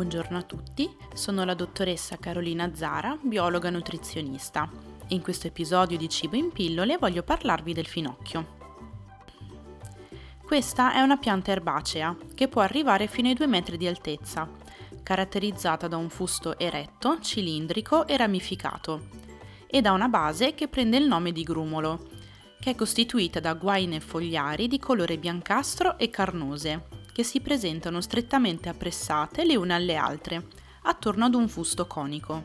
Buongiorno a tutti, sono la dottoressa Carolina Zara, biologa nutrizionista in questo episodio di Cibo in pillole voglio parlarvi del finocchio. Questa è una pianta erbacea che può arrivare fino ai 2 metri di altezza, caratterizzata da un fusto eretto, cilindrico e ramificato e da una base che prende il nome di grumolo, che è costituita da guaine fogliari di colore biancastro e carnose, che si presentano strettamente appressate le une alle altre, attorno ad un fusto conico.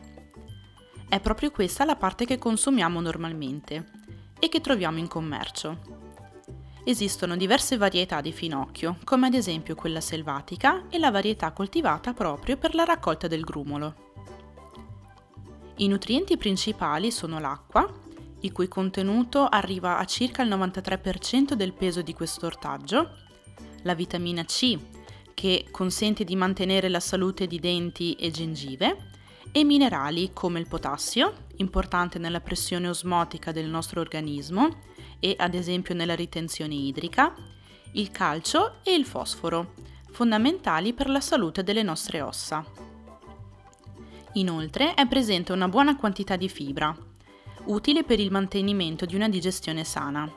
È proprio questa la parte che consumiamo normalmente e che troviamo in commercio. Esistono diverse varietà di finocchio, come ad esempio quella selvatica e la varietà coltivata proprio per la raccolta del grumolo. I nutrienti principali sono l'acqua, il cui contenuto arriva a circa il 93% del peso di questo ortaggio, la vitamina C, che consente di mantenere la salute di denti e gengive, e minerali come il potassio, importante nella pressione osmotica del nostro organismo e ad esempio nella ritenzione idrica, il calcio e il fosforo, fondamentali per la salute delle nostre ossa. Inoltre è presente una buona quantità di fibra, utile per il mantenimento di una digestione sana.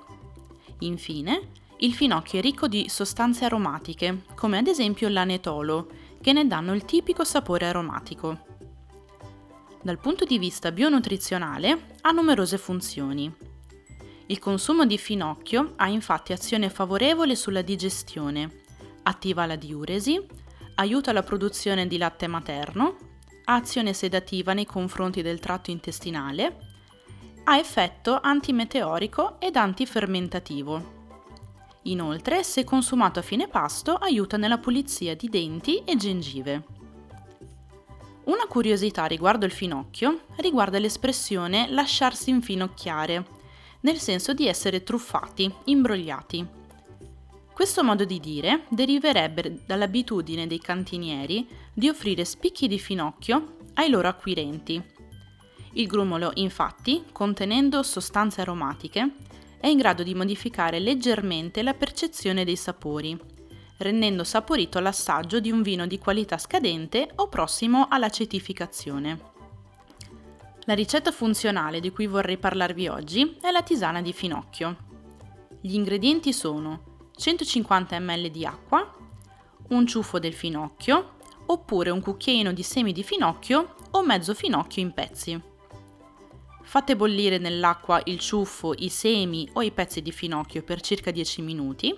Infine, il finocchio è ricco di sostanze aromatiche, come ad esempio l'anetolo, che ne danno il tipico sapore aromatico. Dal punto di vista bionutrizionale ha numerose funzioni. Il consumo di finocchio ha infatti azione favorevole sulla digestione, attiva la diuresi, aiuta la produzione di latte materno, ha azione sedativa nei confronti del tratto intestinale, ha effetto antimeteorico ed antifermentativo. Inoltre, se consumato a fine pasto, aiuta nella pulizia di denti e gengive. Una curiosità riguardo il finocchio riguarda l'espressione lasciarsi infinocchiare, nel senso di essere truffati, imbrogliati. Questo modo di dire deriverebbe dall'abitudine dei cantinieri di offrire spicchi di finocchio ai loro acquirenti. Il grumolo, infatti, contenendo sostanze aromatiche, è in grado di modificare leggermente la percezione dei sapori, rendendo saporito l'assaggio di un vino di qualità scadente o prossimo all'acetificazione. La ricetta funzionale di cui vorrei parlarvi oggi è la tisana di finocchio. Gli ingredienti sono 150 ml di acqua, un ciuffo del finocchio, oppure un cucchiaino di semi di finocchio o mezzo finocchio in pezzi. Fate bollire nell'acqua il ciuffo, i semi o i pezzi di finocchio per circa 10 minuti.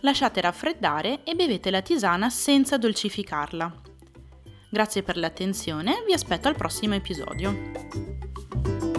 Lasciate raffreddare e bevete la tisana senza dolcificarla. Grazie per l'attenzione, vi aspetto al prossimo episodio.